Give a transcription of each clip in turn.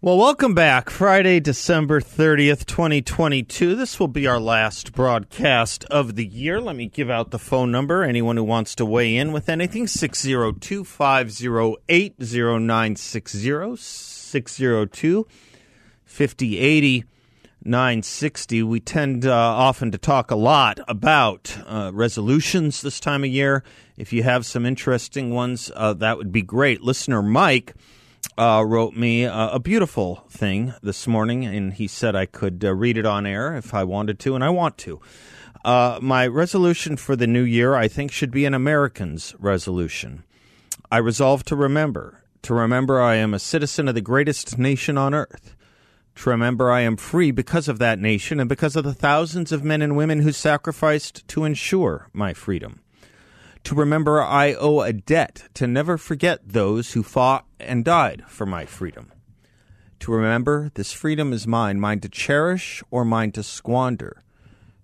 Well, welcome back. Friday, December 30th, 2022. This will be our last broadcast of the year. Let me give out the phone number. Anyone who wants to weigh in with anything, 602 508 0960 602 5080 960. We tend uh, often to talk a lot about uh, resolutions this time of year. If you have some interesting ones, uh, that would be great. Listener Mike uh, wrote me uh, a beautiful thing this morning, and he said I could uh, read it on air if I wanted to, and I want to. Uh, my resolution for the new year, I think, should be an American's resolution. I resolve to remember, to remember I am a citizen of the greatest nation on earth, to remember I am free because of that nation and because of the thousands of men and women who sacrificed to ensure my freedom to remember I owe a debt to never forget those who fought and died for my freedom. To remember this freedom is mine, mine to cherish or mine to squander.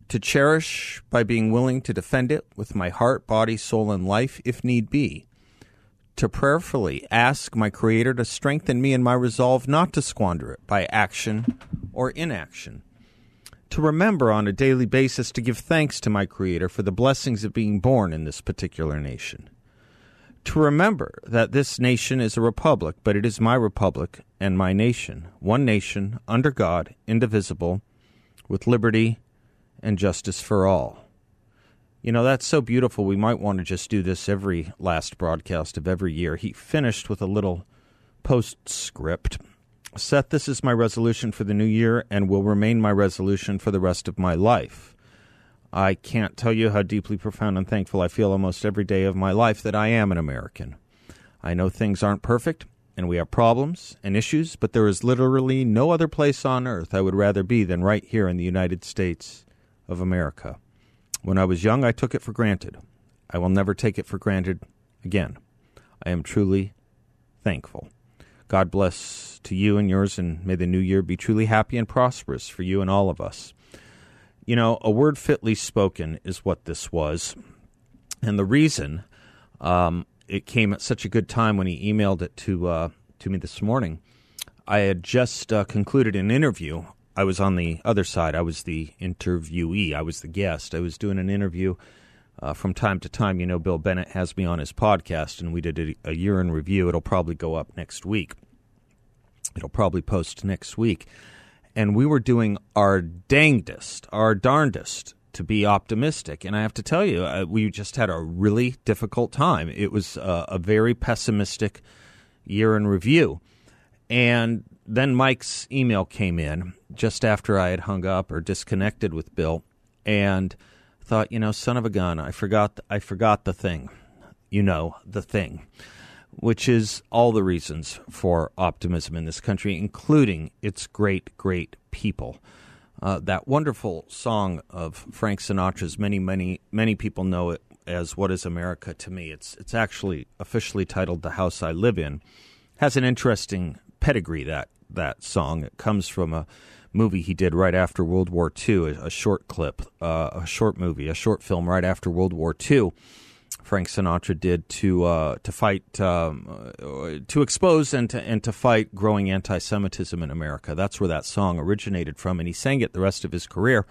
To cherish by being willing to defend it with my heart, body, soul, and life if need be. To prayerfully ask my Creator to strengthen me in my resolve not to squander it by action or inaction to remember on a daily basis to give thanks to my Creator for the blessings of being born in this particular nation. To remember that this nation is a republic, but it is my republic and my nation, one nation, under God, indivisible, with liberty and justice for all. You know, that's so beautiful. We might want to just do this every last broadcast of every year. He finished with a little postscript Seth, this is my resolution for the new year and will remain my resolution for the rest of my life. I can't tell you how deeply profound and thankful I feel almost every day of my life that I am an American. I know things aren't perfect and we have problems and issues, but there is literally no other place on earth I would rather be than right here in the United States of America. When I was young, I took it for granted. I will never take it for granted again. I am truly thankful. God bless to you and yours, and may the new year be truly happy and prosperous for you and all of us. You know, a word fitly spoken is what this was. And the reason um, it came at such a good time when he emailed it to, uh, to me this morning, I had just uh, concluded an interview. I was on the other side. I was the interviewee. I was the guest. I was doing an interview uh, from time to time, you know, Bill Bennett has me on his podcast, and we did a, a year in review. It'll probably go up next week. It'll probably post next week. And we were doing our dangdest, our darndest to be optimistic. And I have to tell you, uh, we just had a really difficult time. It was uh, a very pessimistic year in review. And then Mike's email came in just after I had hung up or disconnected with Bill. And – thought, you know, son of a gun, I forgot I forgot the thing. You know, the thing, which is all the reasons for optimism in this country, including its great, great people. Uh, that wonderful song of Frank Sinatra's, many, many, many people know it as "What Is America to Me." It's it's actually officially titled "The House I Live In." Has an interesting pedigree that that song. It comes from a movie he did right after World War II, a, a short clip, uh, a short movie, a short film right after World War II. Frank Sinatra did to uh, to fight um, uh, to expose and to and to fight growing anti-Semitism in America. That's where that song originated from, and he sang it the rest of his career.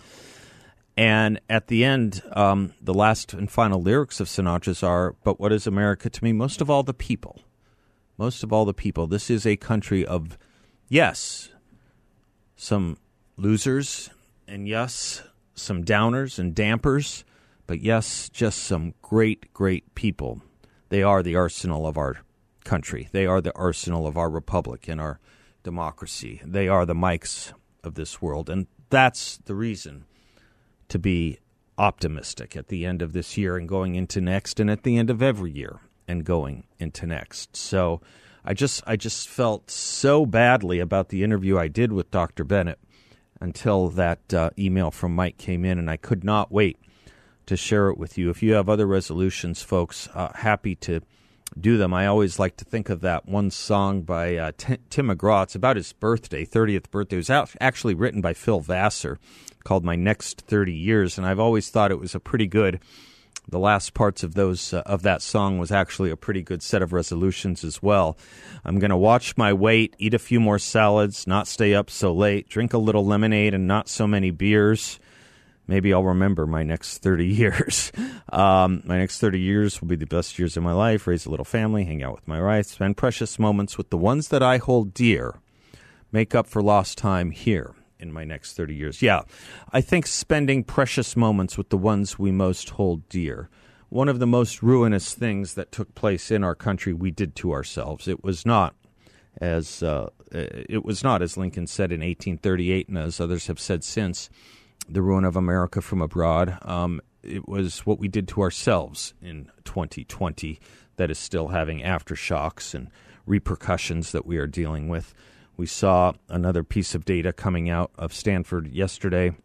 And at the end, um, the last and final lyrics of Sinatra's are, "But what is America to me? Most of all, the people. Most of all, the people. This is a country of yes, some losers, and yes, some downers and dampers, but yes, just some great, great people. They are the arsenal of our country. They are the arsenal of our republic and our democracy. They are the Mikes of this world. And that's the reason to be optimistic at the end of this year and going into next, and at the end of every year and going into next. So I just I just felt so badly about the interview I did with Dr. Bennett until that uh, email from Mike came in, and I could not wait to share it with you. If you have other resolutions, folks, uh, happy to do them. I always like to think of that one song by uh, T- Tim McGraw. It's about his birthday, 30th birthday. It was actually written by Phil Vassar called My Next 30 Years, and I've always thought it was a pretty good the last parts of those uh, of that song was actually a pretty good set of resolutions as well. I'm going to watch my weight, eat a few more salads, not stay up so late, drink a little lemonade and not so many beers. Maybe I'll remember my next 30 years. Um, my next 30 years will be the best years of my life. Raise a little family, hang out with my wife, spend precious moments with the ones that I hold dear. Make up for lost time here in my next 30 years. Yeah, I think spending precious moments with the ones we most hold dear. One of the most ruinous things that took place in our country we did to ourselves. It was not as uh, it was not as Lincoln said in 1838 and as others have said since the ruin of America from abroad. Um, it was what we did to ourselves in 2020 that is still having aftershocks and repercussions that we are dealing with. We saw another piece of data coming out of Stanford yesterday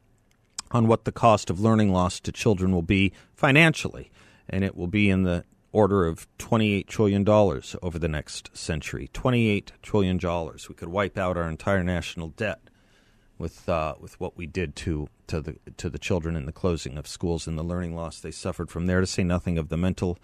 on what the cost of learning loss to children will be financially, and it will be in the order of $28 trillion over the next century. $28 trillion. We could wipe out our entire national debt with uh, with what we did to to the to the children in the closing of schools and the learning loss they suffered from there. To say nothing of the mental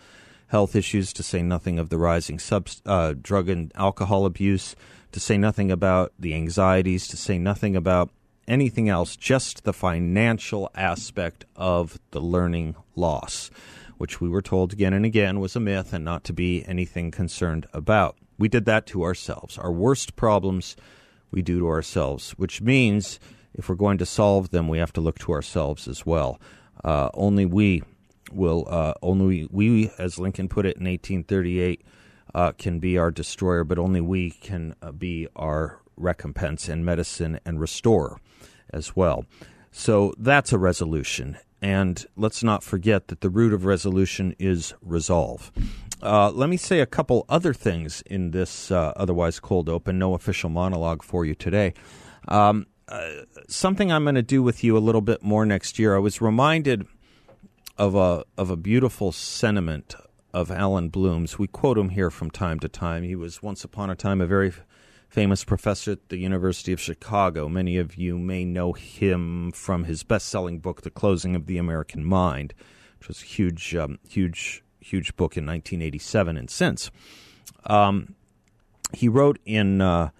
health issues, to say nothing of the rising subst- uh, drug and alcohol abuse, to say nothing about the anxieties, to say nothing about anything else, just the financial aspect of the learning loss, which we were told again and again was a myth and not to be anything concerned about. We did that to ourselves. Our worst problems we do to ourselves, which means if we're going to solve them, we have to look to ourselves as well. Uh, only we will, uh, only we, as Lincoln put it in 1838, uh, can be our destroyer, but only we can uh, be our recompense and medicine and restorer as well. So that's a resolution. And let's not forget that the root of resolution is resolve. Uh, let me say a couple other things in this uh, otherwise cold open, no official monologue for you today. Um, uh, something I'm going to do with you a little bit more next year. I was reminded of a of a beautiful sentiment of Allan Bloom's. We quote him here from time to time. He was once upon a time a very famous professor at the University of Chicago. Many of you may know him from his best-selling book, The Closing of the American Mind, which was a huge, um, huge, huge book in 1987 and since. Um, he wrote in uh,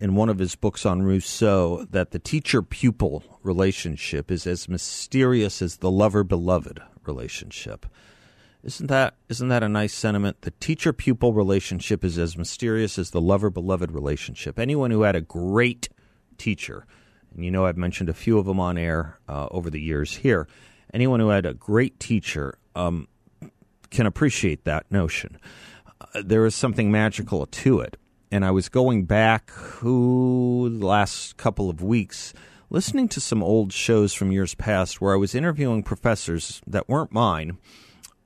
in one of his books on Rousseau that the teacher-pupil relationship is as mysterious as the lover-beloved relationship. Isn't that isn't that a nice sentiment? The teacher pupil relationship is as mysterious as the lover beloved relationship. Anyone who had a great teacher, and you know I've mentioned a few of them on air uh, over the years here. Anyone who had a great teacher um, can appreciate that notion. Uh, there is something magical to it. And I was going back ooh, the last couple of weeks listening to some old shows from years past where I was interviewing professors that weren't mine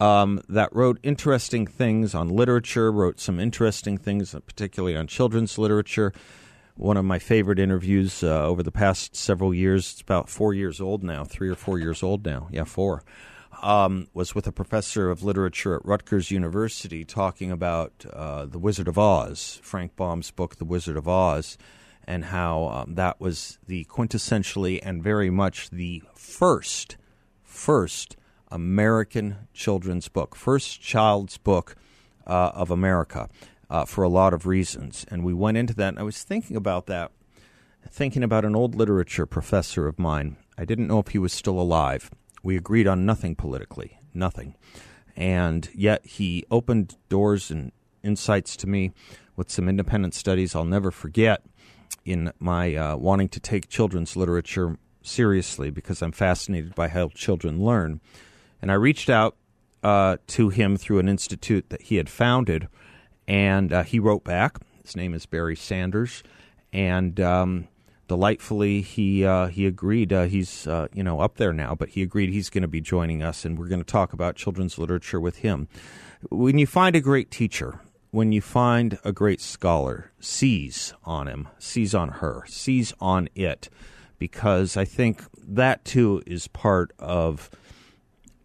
um, that wrote interesting things on literature, wrote some interesting things, particularly on children's literature. One of my favorite interviews uh, over the past several years, it's about four years old now, three or four years old now. Yeah, four. Um, was with a professor of literature at Rutgers University talking about uh, The Wizard of Oz, Frank Baum's book, The Wizard of Oz, and how um, that was the quintessentially and very much the first, first American children's book, first child's book uh, of America, uh, for a lot of reasons. And we went into that, and I was thinking about that, thinking about an old literature professor of mine. I didn't know if he was still alive. We agreed on nothing politically, nothing. And yet he opened doors and insights to me with some independent studies I'll never forget in my uh, wanting to take children's literature seriously because I'm fascinated by how children learn. And I reached out uh, to him through an institute that he had founded, and uh, he wrote back. His name is Barry Sanders, and um, delightfully he uh, he agreed. Uh, he's uh, you know up there now, but he agreed he's going to be joining us, and we're going to talk about children's literature with him. When you find a great teacher, when you find a great scholar, seize on him, seize on her, seize on it, because I think that too is part of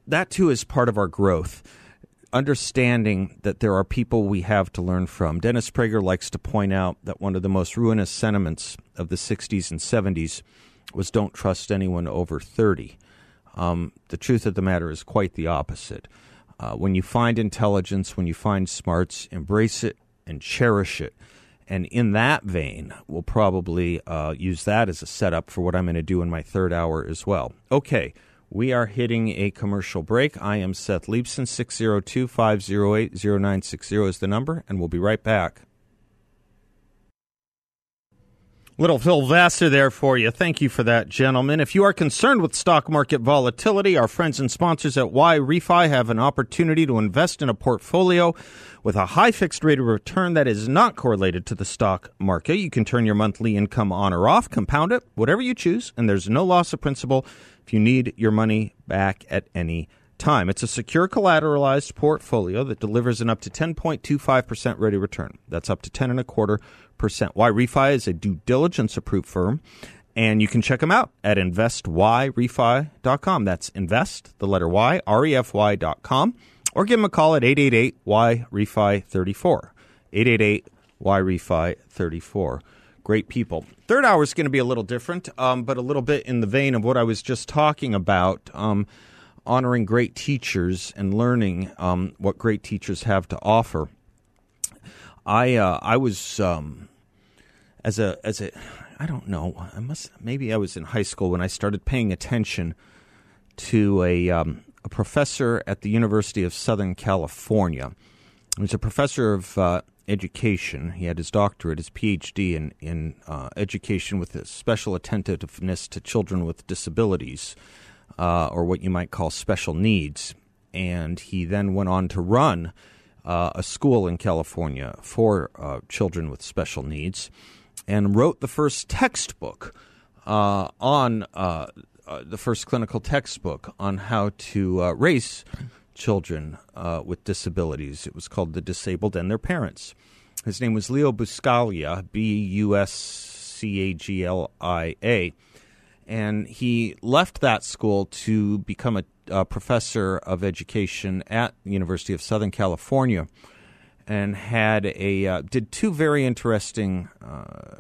that too is part of our growth. Understanding that there are people we have to learn from. Dennis Prager likes to point out that one of the most ruinous sentiments of the 60s and 70s was don't trust anyone over 30. Um, the truth of the matter is quite the opposite. Uh, when you find intelligence, when you find smarts, embrace it and cherish it. And in that vein, we'll probably uh, use that as a setup for what I'm going to do in my third hour as well. Okay, we are hitting a commercial break. I am Seth Leibsohn. 602 508 0960 is the number, and we'll be right back. Little Phil Vassar there for you. Thank you for that, gentlemen. If you are concerned with stock market volatility, our friends and sponsors at YRefy have an opportunity to invest in a portfolio with a high fixed rate of return that is not correlated to the stock market. You can turn your monthly income on or off, compound it, whatever you choose, and there's no loss of principal if you need your money back at any time. It's a secure collateralized portfolio that delivers an up to 10.25% ready return. That's up to 10 and a quarter percent. YRefy is a due diligence approved firm, and you can check them out at investyrefy.com. That's invest, the letter Y, R-E-F-Y dot com, or give them a call at 888-Y-REFI-34, 888-YRefy34. Great people. Third hour is going to be a little different, um, but a little bit in the vein of what I was just talking about. Um, honoring great teachers and learning um, what great teachers have to offer. I uh, I was um, as a as a I don't know I must maybe I was in high school when I started paying attention to a um, a professor at the University of Southern California. He was a professor of uh, education. He had his doctorate, his PhD in in uh, education with a special attentiveness to children with disabilities, uh, or what you might call special needs. And he then went on to run uh, a school in California for uh, children with special needs and wrote the first textbook uh, on uh, the first clinical textbook on how to raise children with disabilities. It was called The Disabled and Their Parents. His name was Leo Buscaglia, B U S C A G L I A. And he left that school to become a uh, professor of education at the University of Southern California, and had a uh, did two very interesting uh,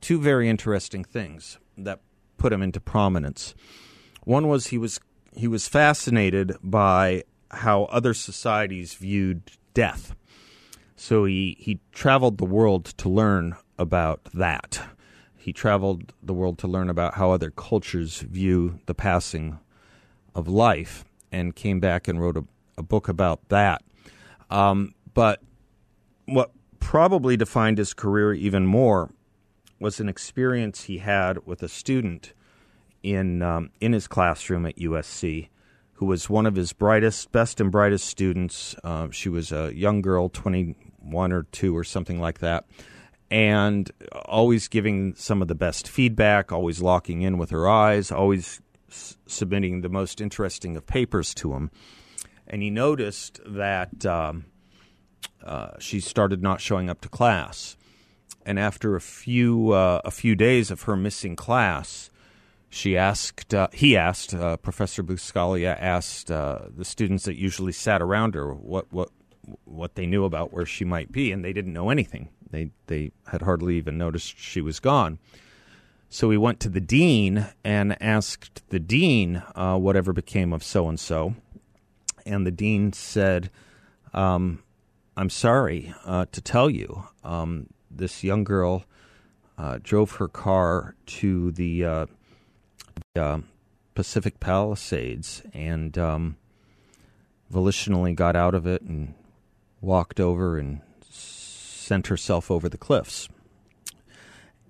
two very interesting things that put him into prominence. One was he was he was fascinated by how other societies viewed death. So he, he traveled the world to learn about that. He traveled the world to learn about how other cultures view the passing of life and came back and wrote a, a book about that. Um, but what probably defined his career even more was an experience he had with a student in um, in his classroom at USC, who was one of his brightest, best and brightest students. Uh, she was a young girl, twenty one or two or something like that, and always giving some of the best feedback, always locking in with her eyes, always submitting the most interesting of papers to him, and he noticed that um, uh, she started not showing up to class. And after a few uh, a few days of her missing class, she asked uh, he asked uh, Professor Buscaglia asked uh, the students that usually sat around her what what what they knew about where she might be, and they didn't know anything. They they had hardly even noticed she was gone. So we went to the dean and asked the dean uh, whatever became of so and so. And the dean said, um, I'm sorry uh, to tell you, um, this young girl uh, drove her car to the uh, Pacific Palisades and um, volitionally got out of it and walked over and sent herself over the cliffs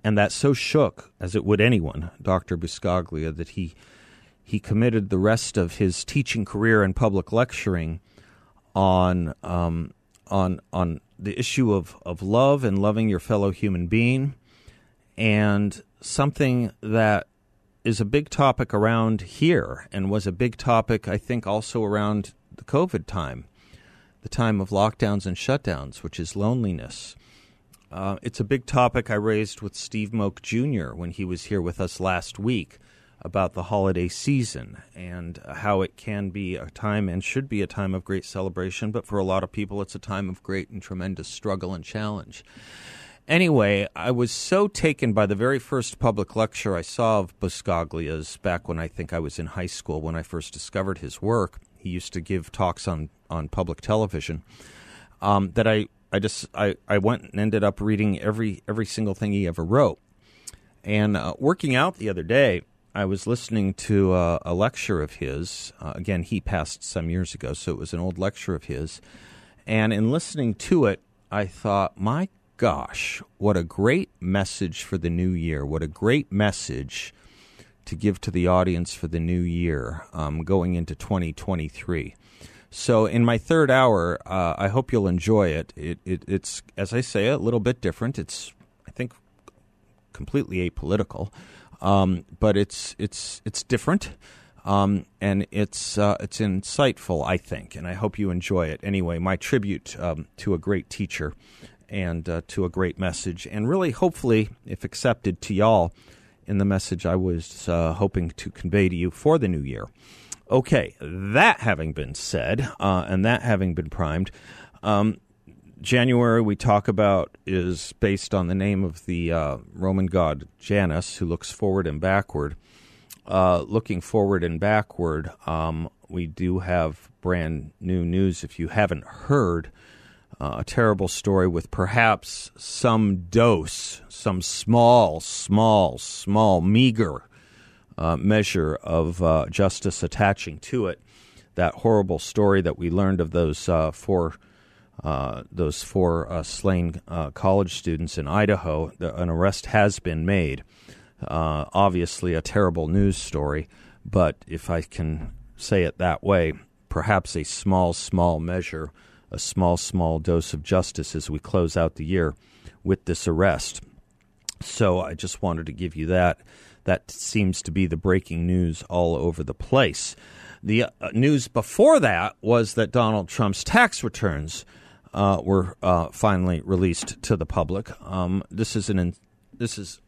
and that so shook, as it would anyone, Dr. Buscaglia, that he he committed the rest of his teaching career and public lecturing on um, on on the issue of, of love and loving your fellow human being, and something that is a big topic around here and was a big topic, I think, also around the COVID time. the time of lockdowns and shutdowns, which is loneliness. Uh, it's a big topic I raised with Steve Moak Jr. when he was here with us last week about the holiday season and how it can be a time and should be a time of great celebration, but for a lot of people, it's a time of great and tremendous struggle and challenge. Anyway, I was so taken by the very first public lecture I saw of Buscaglia's back when I think I was in high school when I first discovered his work. He used to give talks on, on public television. Um, that I, I just I, I went and ended up reading every every single thing he ever wrote. And uh, working out the other day, I was listening to uh, a lecture of his. Uh, again, he passed some years ago, so it was an old lecture of his. And in listening to it, I thought, my gosh, what a great message for the new year. What a great message to give to the audience for the new year um, going into 2023. So, in my third hour, uh, I hope you'll enjoy it. It, it. It's, as I say, a little bit different. It's, I think, completely apolitical, um, but it's it's it's different. Um, and it's uh, it's insightful, I think, and I hope you enjoy it. Anyway, my tribute um, to a great teacher and uh, to a great message, and really, hopefully, if accepted, to y'all in the message I was uh, hoping to convey to you for the new year. Okay, that having been said, uh, and that having been primed, um, January we talk about is based on the name of the uh, Roman god Janus, who looks forward and backward. Uh, looking forward and backward, um, we do have brand new news. If you haven't heard, uh, a terrible story with perhaps some dose, some small, small, small, meager uh, measure of uh, justice attaching to it. That horrible story that we learned of those uh, four. Uh, those four uh, slain college students in Idaho, the, an arrest has been made. obviously, a terrible news story, but if I can say it that way, perhaps a small, small measure a small, small dose of justice as we close out the year with this arrest. So I just wanted to give you that. That seems to be the breaking news all over the place. The uh, news before that was that Donald Trump's tax returns uh, were uh, finally released to the public. Um, this is an in, this is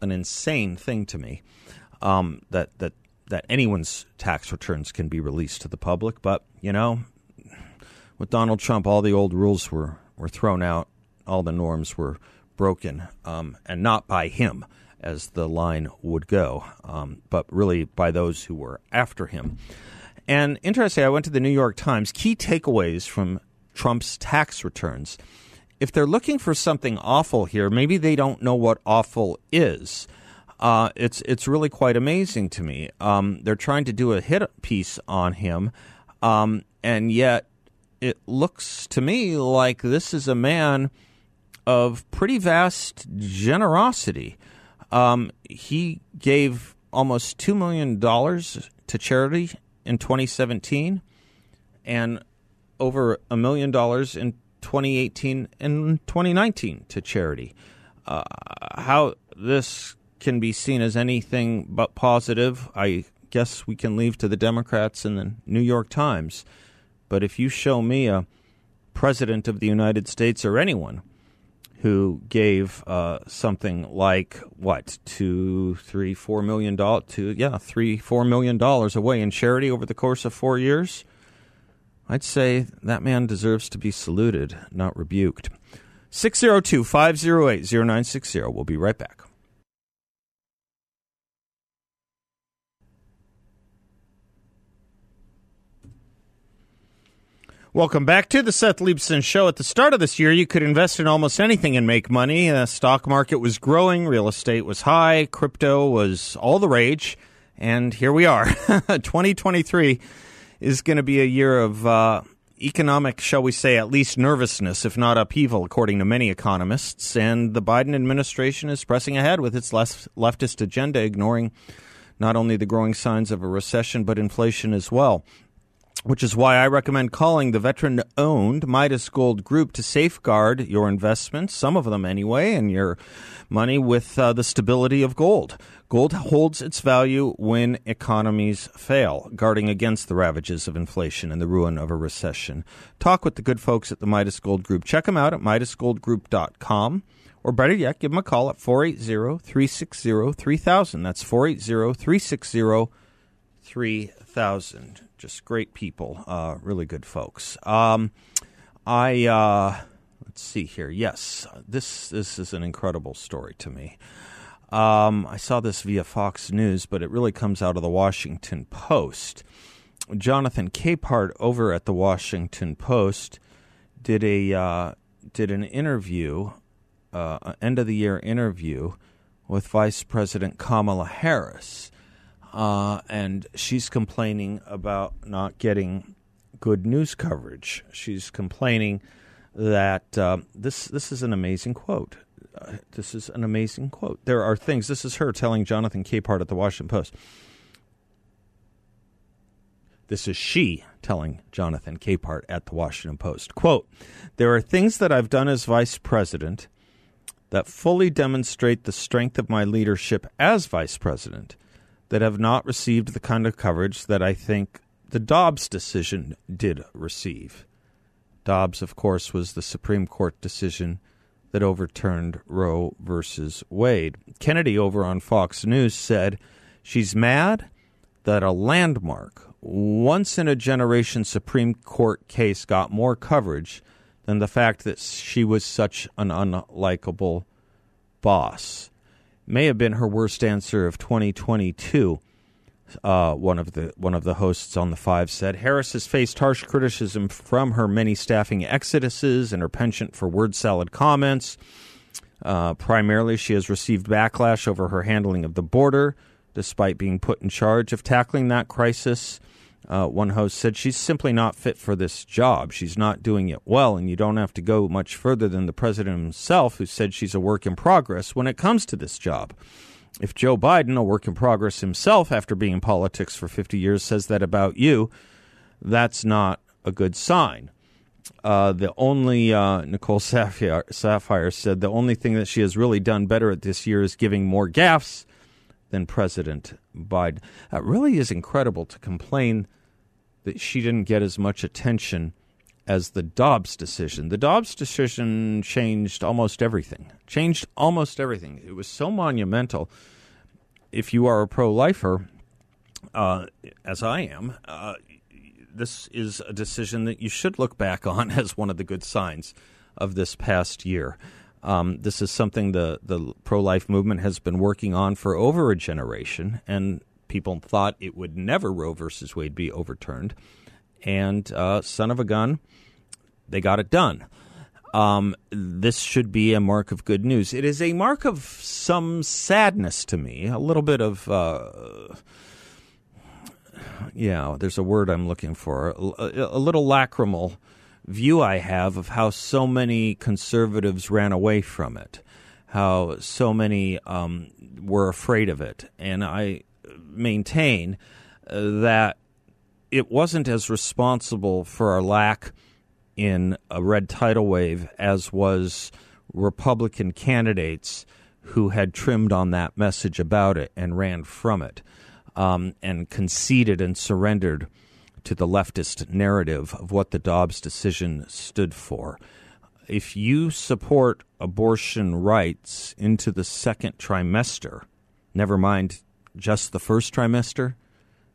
an insane thing to me um, that that that anyone's tax returns can be released to the public. But you know, with Donald Trump, all the old rules were, were thrown out, all the norms were broken, um, and not by him, as the line would go, um, but really by those who were after him. And interestingly, I went to the New York Times. Key takeaways from Trump's tax returns. If they're looking for something awful here, maybe they don't know what awful is. Uh, it's it's really quite amazing to me. Um, they're trying to do a hit piece on him, um, and yet it looks to me like this is a man of pretty vast generosity. Um, he gave almost $2 million to charity in 2017 and over a million dollars in 2018 and 2019 to charity. Uh, how this can be seen as anything but positive, I guess we can leave to the Democrats and the New York Times. But if you show me a president of the United States or anyone who gave uh, something like what two, three, four million dollars to yeah, three, four million dollars away in charity over the course of four years, I'd say that man deserves to be saluted, not rebuked. 602 508 0960. We'll be right back. Welcome back to the Seth Leibsohn Show. At the start of this year, you could invest in almost anything and make money. The stock market was growing, real estate was high, crypto was all the rage, and here we are. 2023 is going to be a year of uh, economic, shall we say, at least nervousness, if not upheaval, according to many economists. And the Biden administration is pressing ahead with its leftist agenda, ignoring not only the growing signs of a recession, but inflation as well. Which is why I recommend calling the veteran owned Midas Gold Group to safeguard your investments, some of them anyway, and your money with uh, the stability of gold. Gold holds its value when economies fail, guarding against the ravages of inflation and the ruin of a recession. Talk with the good folks at the Midas Gold Group. Check them out at MidasGoldGroup.com. Or better yet, give them a call at 480 360 3000. That's 480 360 3000 just great people, uh, really good folks. Um, I uh, let's see here. Yes, this this is an incredible story to me. Um, I saw this via Fox News, but it really comes out of the Washington Post. Jonathan Capehart over at the Washington Post did a uh, did an interview, uh, end of the year interview with Vice President Kamala Harris uh, and she's complaining about not getting good news coverage. She's complaining that uh, this this is an amazing quote. Uh, this is an amazing quote. There are things. This is her telling Jonathan Capehart at the Washington Post. This is she telling Jonathan Capehart at the Washington Post. Quote, There are things that I've done as vice president that fully demonstrate the strength of my leadership as vice president that have not received the kind of coverage that I think the Dobbs decision did receive. Dobbs, of course, was the Supreme Court decision that overturned Roe versus Wade. Kennedy, over on Fox News, said she's mad that a landmark, once in a generation Supreme Court case got more coverage than the fact that she was such an unlikable boss may have been her worst answer of 2022. Uh, one of the one of the hosts on the Five said Harris has faced harsh criticism from her many staffing exoduses and her penchant for word salad comments. Uh, primarily, she has received backlash over her handling of the border, despite being put in charge of tackling that crisis. Uh, one host said she's simply not fit for this job. She's not doing it well, and you don't have to go much further than the president himself, who said she's a work in progress when it comes to this job. If Joe Biden, a work in progress himself after being in politics for 50 years, says that about you, that's not a good sign. Uh, the only uh, Nicole Saphier, Saphier said the only thing that she has really done better at this year is giving more gaffes than President Biden. It really is incredible to complain that she didn't get as much attention as the Dobbs decision. The Dobbs decision changed almost everything. Changed almost everything. It was so monumental. If you are a pro-lifer, uh, as I am, uh, this is a decision that you should look back on as one of the good signs of this past year. Um, this is something the, the pro life movement has been working on for over a generation, and people thought it would never Roe versus Wade be overturned. And uh, son of a gun, they got it done. Um, this should be a mark of good news. It is a mark of some sadness to me, a little bit of. Uh, yeah, there's a word I'm looking for. A, a little lacrimal view I have of how so many conservatives ran away from it, how so many um, were afraid of it. And I maintain uh, that it wasn't as responsible for our lack in a red tidal wave as was Republican candidates who had trimmed on that message about it and ran from it um, and conceded and surrendered to the leftist narrative of what the Dobbs decision stood for. If you support abortion rights into the second trimester, never mind just the first trimester,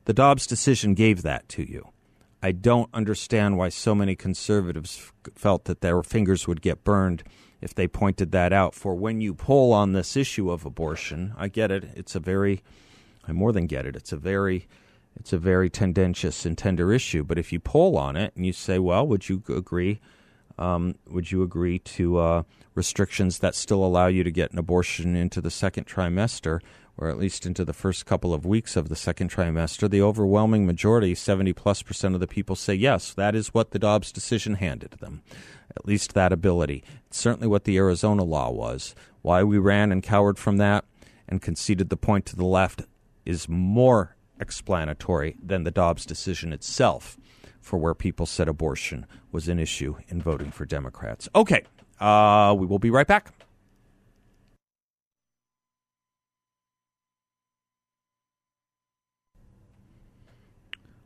the Dobbs decision gave that to you. I don't understand why so many conservatives felt that their fingers would get burned if they pointed that out. For when you pull on this issue of abortion, I get it. It's a very, I more than get it. It's a very it's a very tendentious and tender issue. But if you poll on it and you say, well, would you agree? Um, would you agree to uh, restrictions that still allow you to get an abortion into the second trimester, or at least into the first couple of weeks of the second trimester? The overwhelming majority, 70 plus percent of the people, say yes. That is what the Dobbs decision handed them. At least that ability. It's certainly what the Arizona law was. Why we ran and cowered from that and conceded the point to the left is more explanatory than the Dobbs decision itself. for where people said abortion was an issue in voting for Democrats. Okay, uh, we will be right back.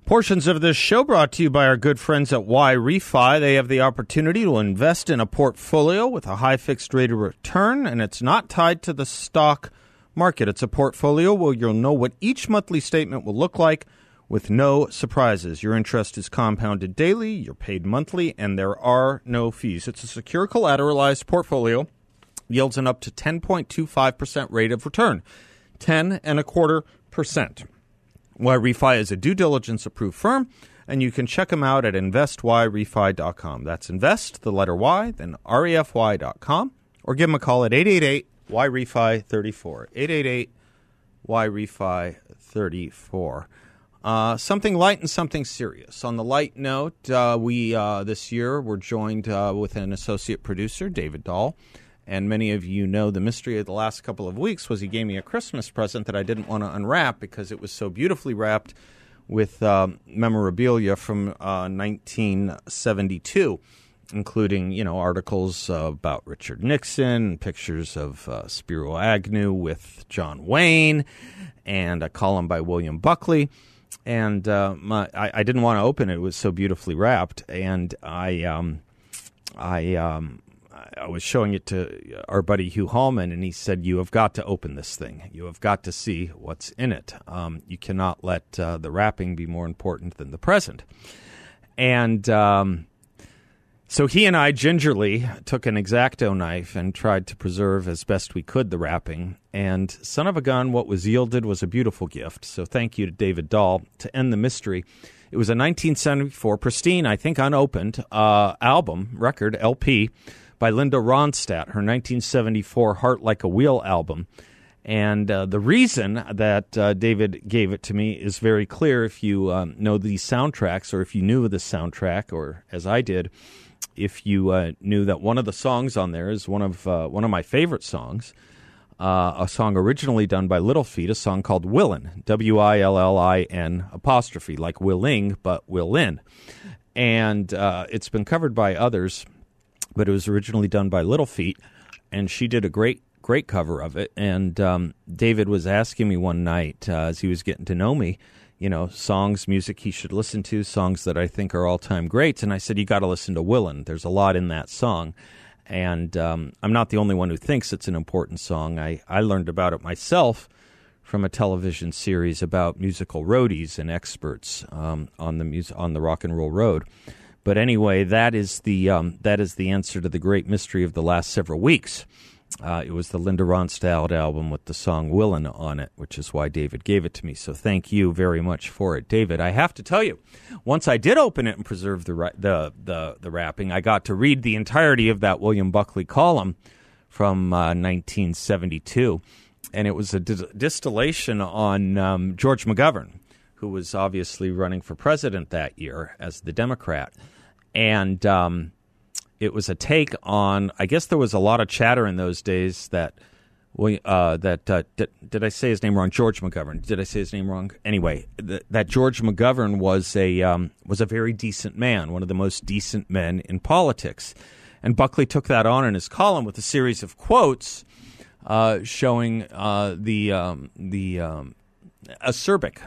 Portions of this show brought to you by our good friends at YRefy. They have the opportunity to invest in a portfolio with a high fixed rate of return, and it's not tied to the stock market. It's a portfolio where you'll know what each monthly statement will look like with no surprises. Your interest is compounded daily, you're paid monthly, and there are no fees. It's a secure collateralized portfolio, yields an up to 10.25% rate of return, 10 and a quarter percent. YRefy is a due diligence approved firm, and you can check them out at investyrefy.com. That's invest, the letter Y, then refy.com, or give them a call at 888 YRefy 34. 888 YRefy 34. Uh, something light and something serious. On the light note, uh, we uh, this year were joined uh, with an associate producer, David Dahl, and many of you know the mystery of the last couple of weeks was he gave me a Christmas present that I didn't want to unwrap because it was so beautifully wrapped with um, memorabilia from 1972 uh, including you know articles uh, about Richard Nixon, pictures of uh, Spiro Agnew with John Wayne, and a column by William Buckley. And uh, my, I, I, didn't want to open it; it was so beautifully wrapped. And I, um, I, um, I was showing it to our buddy Hugh Hallman, and he said, "You have got to open this thing. You have got to see what's in it. Um, you cannot let uh, the wrapping be more important than the present." And um, so he and I gingerly took an exacto knife and tried to preserve as best we could the wrapping. And son of a gun, what was yielded was a beautiful gift. So thank you to David Dahl to end the mystery. It was a 1974 pristine, I think unopened, uh, album, record, LP by Linda Ronstadt, her 1974 Heart Like a Wheel album. And uh, the reason that uh, David gave it to me is very clear if you um, know these soundtracks, or if you knew the soundtrack, or as I did, if you uh, knew that one of the songs on there is one of uh, one of my favorite songs, uh, a song originally done by Little Feat, a song called Willin, W I L L I N apostrophe, like willing but willin, and uh, it's been covered by others but it was originally done by Little Feat, and she did a great great cover of it. And um, David was asking me one night uh, as he was getting to know me, you know, songs, music he should listen to, songs that I think are all time greats. And I said, you got to listen to Willin. There's a lot in that song. And um, I'm not the only one who thinks it's an important song. I, I learned about it myself from a television series about musical roadies and experts um, on the mus- on the rock and roll road. But anyway, that is the um, that is the answer to the great mystery of the last several weeks. Uh, it was the Linda Ronstadt album with the song "Willin" on it, which is why David gave it to me. So thank you very much for it, David. I have to tell you, once I did open it and preserve the the the, the wrapping, I got to read the entirety of that William Buckley column from uh, 1972, and it was a distillation on um, George McGovern who was obviously running for president that year as the Democrat. And um, it was a take on, I guess there was a lot of chatter in those days that. uh, that uh, did, did, I say his name wrong? George McGovern. Did I say his name wrong? Anyway, th- that George McGovern was a um, was a very decent man, one of the most decent men in politics, and Buckley took that on in his column with a series of quotes uh, showing uh, the um, the um, acerbic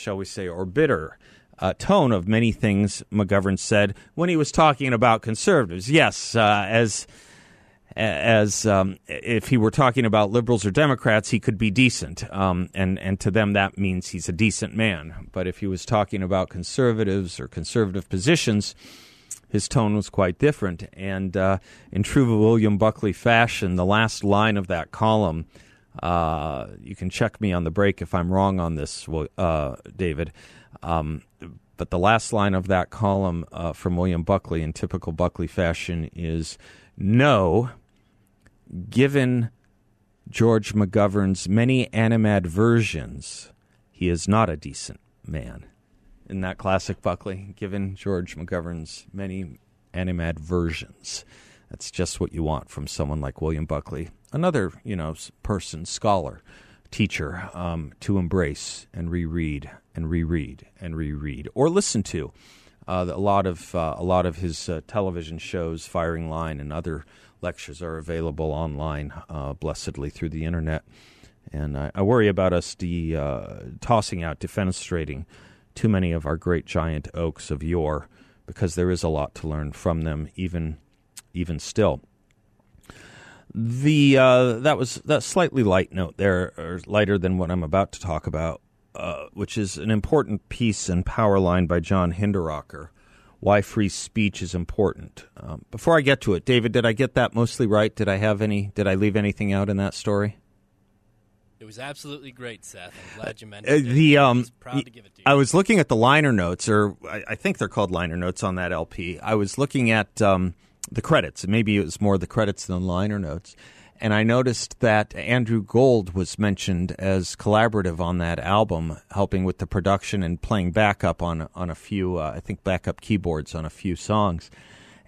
shall we say, or bitter uh, tone of many things McGovern said when he was talking about conservatives. Yes, uh, as as um, if he were talking about liberals or Democrats, he could be decent, um, and and to them that means he's a decent man. But if he was talking about conservatives or conservative positions, his tone was quite different. And uh, in true William Buckley fashion, the last line of that column uh, you can check me on the break if I'm wrong on this, uh, David. Um, but the last line of that column uh, from William Buckley in typical Buckley fashion is no, given George McGovern's many animadversions, he is not a decent man. In that classic Buckley, given George McGovern's many animadversions. That's just what you want from someone like William Buckley another you know person, scholar, teacher, um, to embrace and reread and reread and reread or listen to. Uh, a lot of uh, a lot of his uh, television shows, Firing Line, and other lectures are available online, uh, blessedly through the internet. And I, I worry about us de, uh, tossing out, defenestrating too many of our great giant oaks of yore, because there is a lot to learn from them, even even still. The uh, that was that slightly light note there, or lighter than what I'm about to talk about, uh, which is an important piece in power line by John Hinderaker. Why free speech is important. Um, before I get to it, David, did I get that mostly right? Did I have any? Did I leave anything out in that story? It was absolutely great, Seth. I'm glad you mentioned uh, the, it. Um, proud to give it to you. I was looking at the liner notes, or I, I, think they're called liner notes on that LP. I was looking at um, the credits. Maybe it was more the credits than liner notes. And I noticed that Andrew Gold was mentioned as collaborative on that album, helping with the production and playing backup on on a few, uh, I think, backup keyboards on a few songs.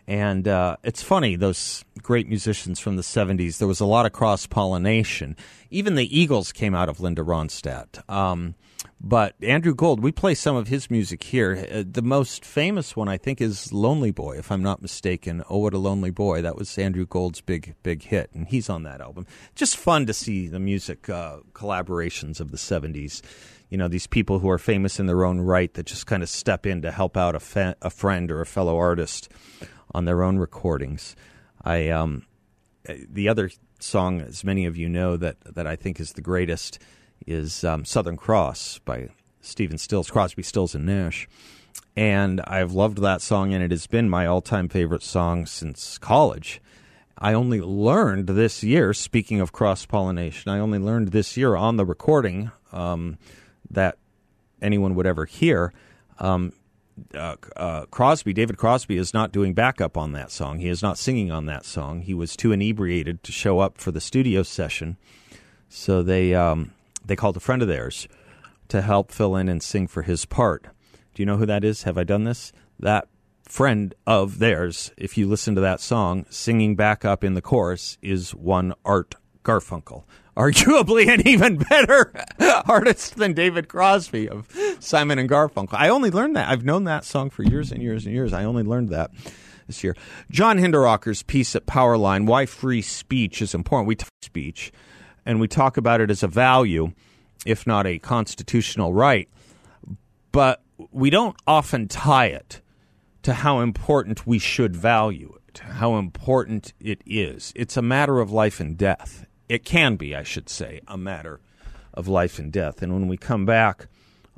And uh, it's funny, those great musicians from the 70s, there was a lot of cross pollination. Even the Eagles came out of Linda Ronstadt. Um, but Andrew Gold, we play some of his music here. Uh, the most famous one, I think, is "Lonely Boy," if I'm not mistaken. "Oh, What a Lonely Boy." That was Andrew Gold's big, big hit, and he's on that album. Just fun to see the music uh, collaborations of the '70s. You know, these people who are famous in their own right that just kind of step in to help out a, fa- a friend or a fellow artist on their own recordings. I um, uh, the other song, as many of you know, that that I think is the greatest is um, Southern Cross by Stephen Stills, Crosby, Stills, and Nash. And I've loved that song, and it has been my all time favorite song since college. I only learned this year, speaking of cross pollination, I only learned this year on the recording um, that anyone would ever hear. Um, uh, uh, Crosby, David Crosby, is not doing backup on that song. He is not singing on that song. He was too inebriated to show up for the studio session. So they um, they called a friend of theirs to help fill in and sing for his part. Do you know who that is? Have I done this? That friend of theirs, if you listen to that song, singing back up in the chorus is one Art Garfunkel. Arguably an even better artist than David Crosby of Simon and Garfunkel. I only learned that. I've known that song for years and years and years. I only learned that this year. John Hinderaker's piece at Powerline, Why Free Speech is Important. We talk speech and we talk about it as a value, if not a constitutional right. But we don't often tie it to how important we should value it, how important it is. It's a matter of life and death. It can be, I should say, a matter of life and death. And when we come back,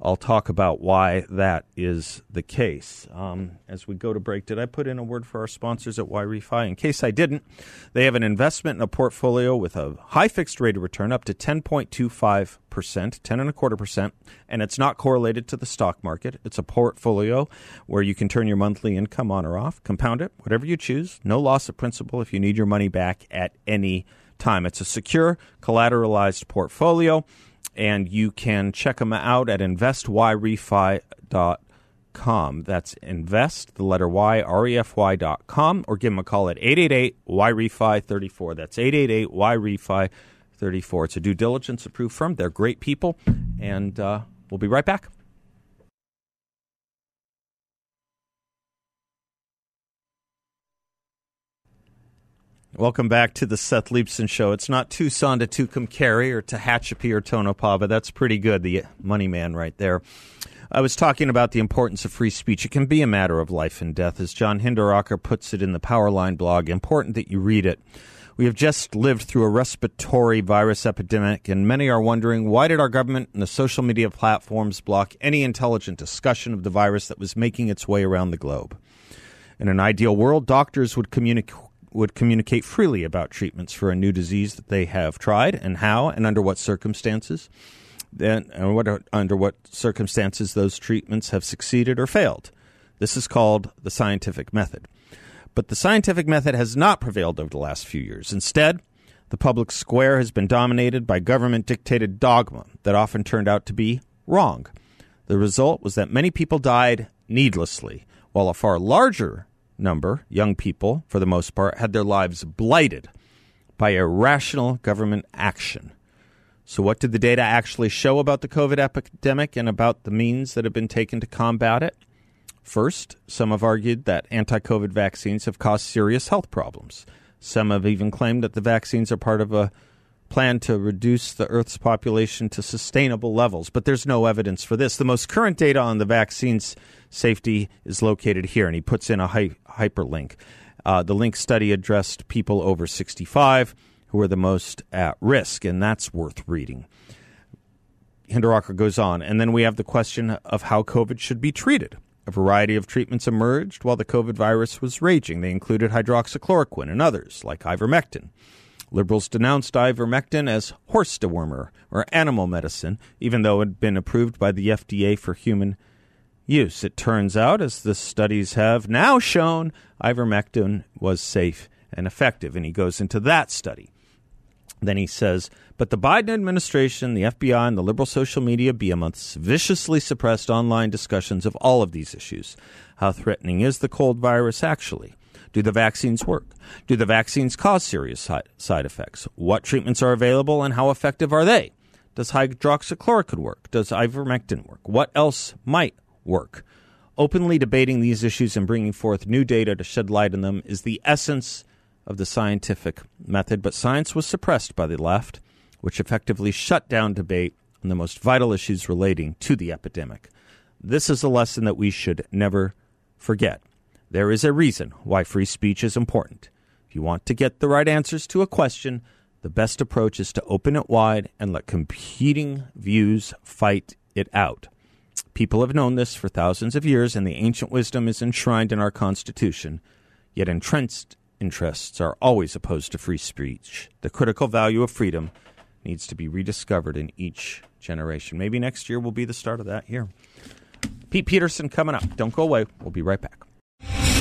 I'll talk about why that is the case. Um, as we go to break, did I put in a word for our sponsors at YRefy? In case I didn't, they have an investment in a portfolio with a high fixed rate of return up to 10.25%, 10 and a quarter percent, and it's not correlated to the stock market. It's a portfolio where you can turn your monthly income on or off, compound it, whatever you choose, no loss of principal if you need your money back at any time. It's a secure, collateralized portfolio and you can check them out at investyrefy.com. That's invest, the letter Y, R-E-F-Y dot com, or give them a call at 888-YREFI34. That's 888-YREFI34. It's a due diligence approved firm. They're great people, and uh, we'll be right back. Welcome back to the Seth Leibsohn Show. It's not Tucson to Tucumcari or Tehachapi or Tonopah, that's pretty good, the money man right there. I was talking about the importance of free speech. It can be a matter of life and death. As John Hinderaker puts it in the Powerline blog, important that you read it. We have just lived through a respiratory virus epidemic, and many are wondering why did our government and the social media platforms block any intelligent discussion of the virus that was making its way around the globe? In an ideal world, doctors would communicate would communicate freely about treatments for a new disease that they have tried and how and under what circumstances, then and what uh, under what circumstances those treatments have succeeded or failed. This is called the scientific method. But the scientific method has not prevailed over the last few years. Instead, the public square has been dominated by government dictated dogma that often turned out to be wrong. The result was that many people died needlessly, while a far larger number, young people for the most part, had their lives blighted by irrational government action. So, what did the data actually show about the COVID epidemic and about the means that have been taken to combat it? First, some have argued that anti COVID vaccines have caused serious health problems. Some have even claimed that the vaccines are part of a plan to reduce the Earth's population to sustainable levels, but there's no evidence for this. The most current data on the vaccine's safety is located here, and he puts in a hy- hyperlink. Uh, the link study addressed people over 65 who are the most at risk, and that's worth reading. Hinderaker goes on, and then we have the question of how COVID should be treated. A variety of treatments emerged while the COVID virus was raging. They included hydroxychloroquine and others, like ivermectin. Liberals denounced ivermectin as horse dewormer or animal medicine, even though it had been approved by the FDA for human use. It turns out, as the studies have now shown, ivermectin was safe and effective, and he goes into that study. Then he says, but the Biden administration, the FBI, and the liberal social media behemoths viciously suppressed online discussions of all of these issues. How threatening is the cold virus actually? Do the vaccines work? Do the vaccines cause serious side effects? What treatments are available and how effective are they? Does hydroxychloroquine work? Does ivermectin work? What else might work? Openly debating these issues and bringing forth new data to shed light on them is the essence of the scientific method, but science was suppressed by the left, which effectively shut down debate on the most vital issues relating to the epidemic. This is a lesson that we should never forget. There is a reason why free speech is important. If you want to get the right answers to a question, the best approach is to open it wide and let competing views fight it out. People have known this for thousands of years, and the ancient wisdom is enshrined in our Constitution. Yet entrenched interests are always opposed to free speech. The critical value of freedom needs to be rediscovered in each generation. Maybe next year will be the start of that year. Pete Peterson coming up. Don't go away. We'll be right back.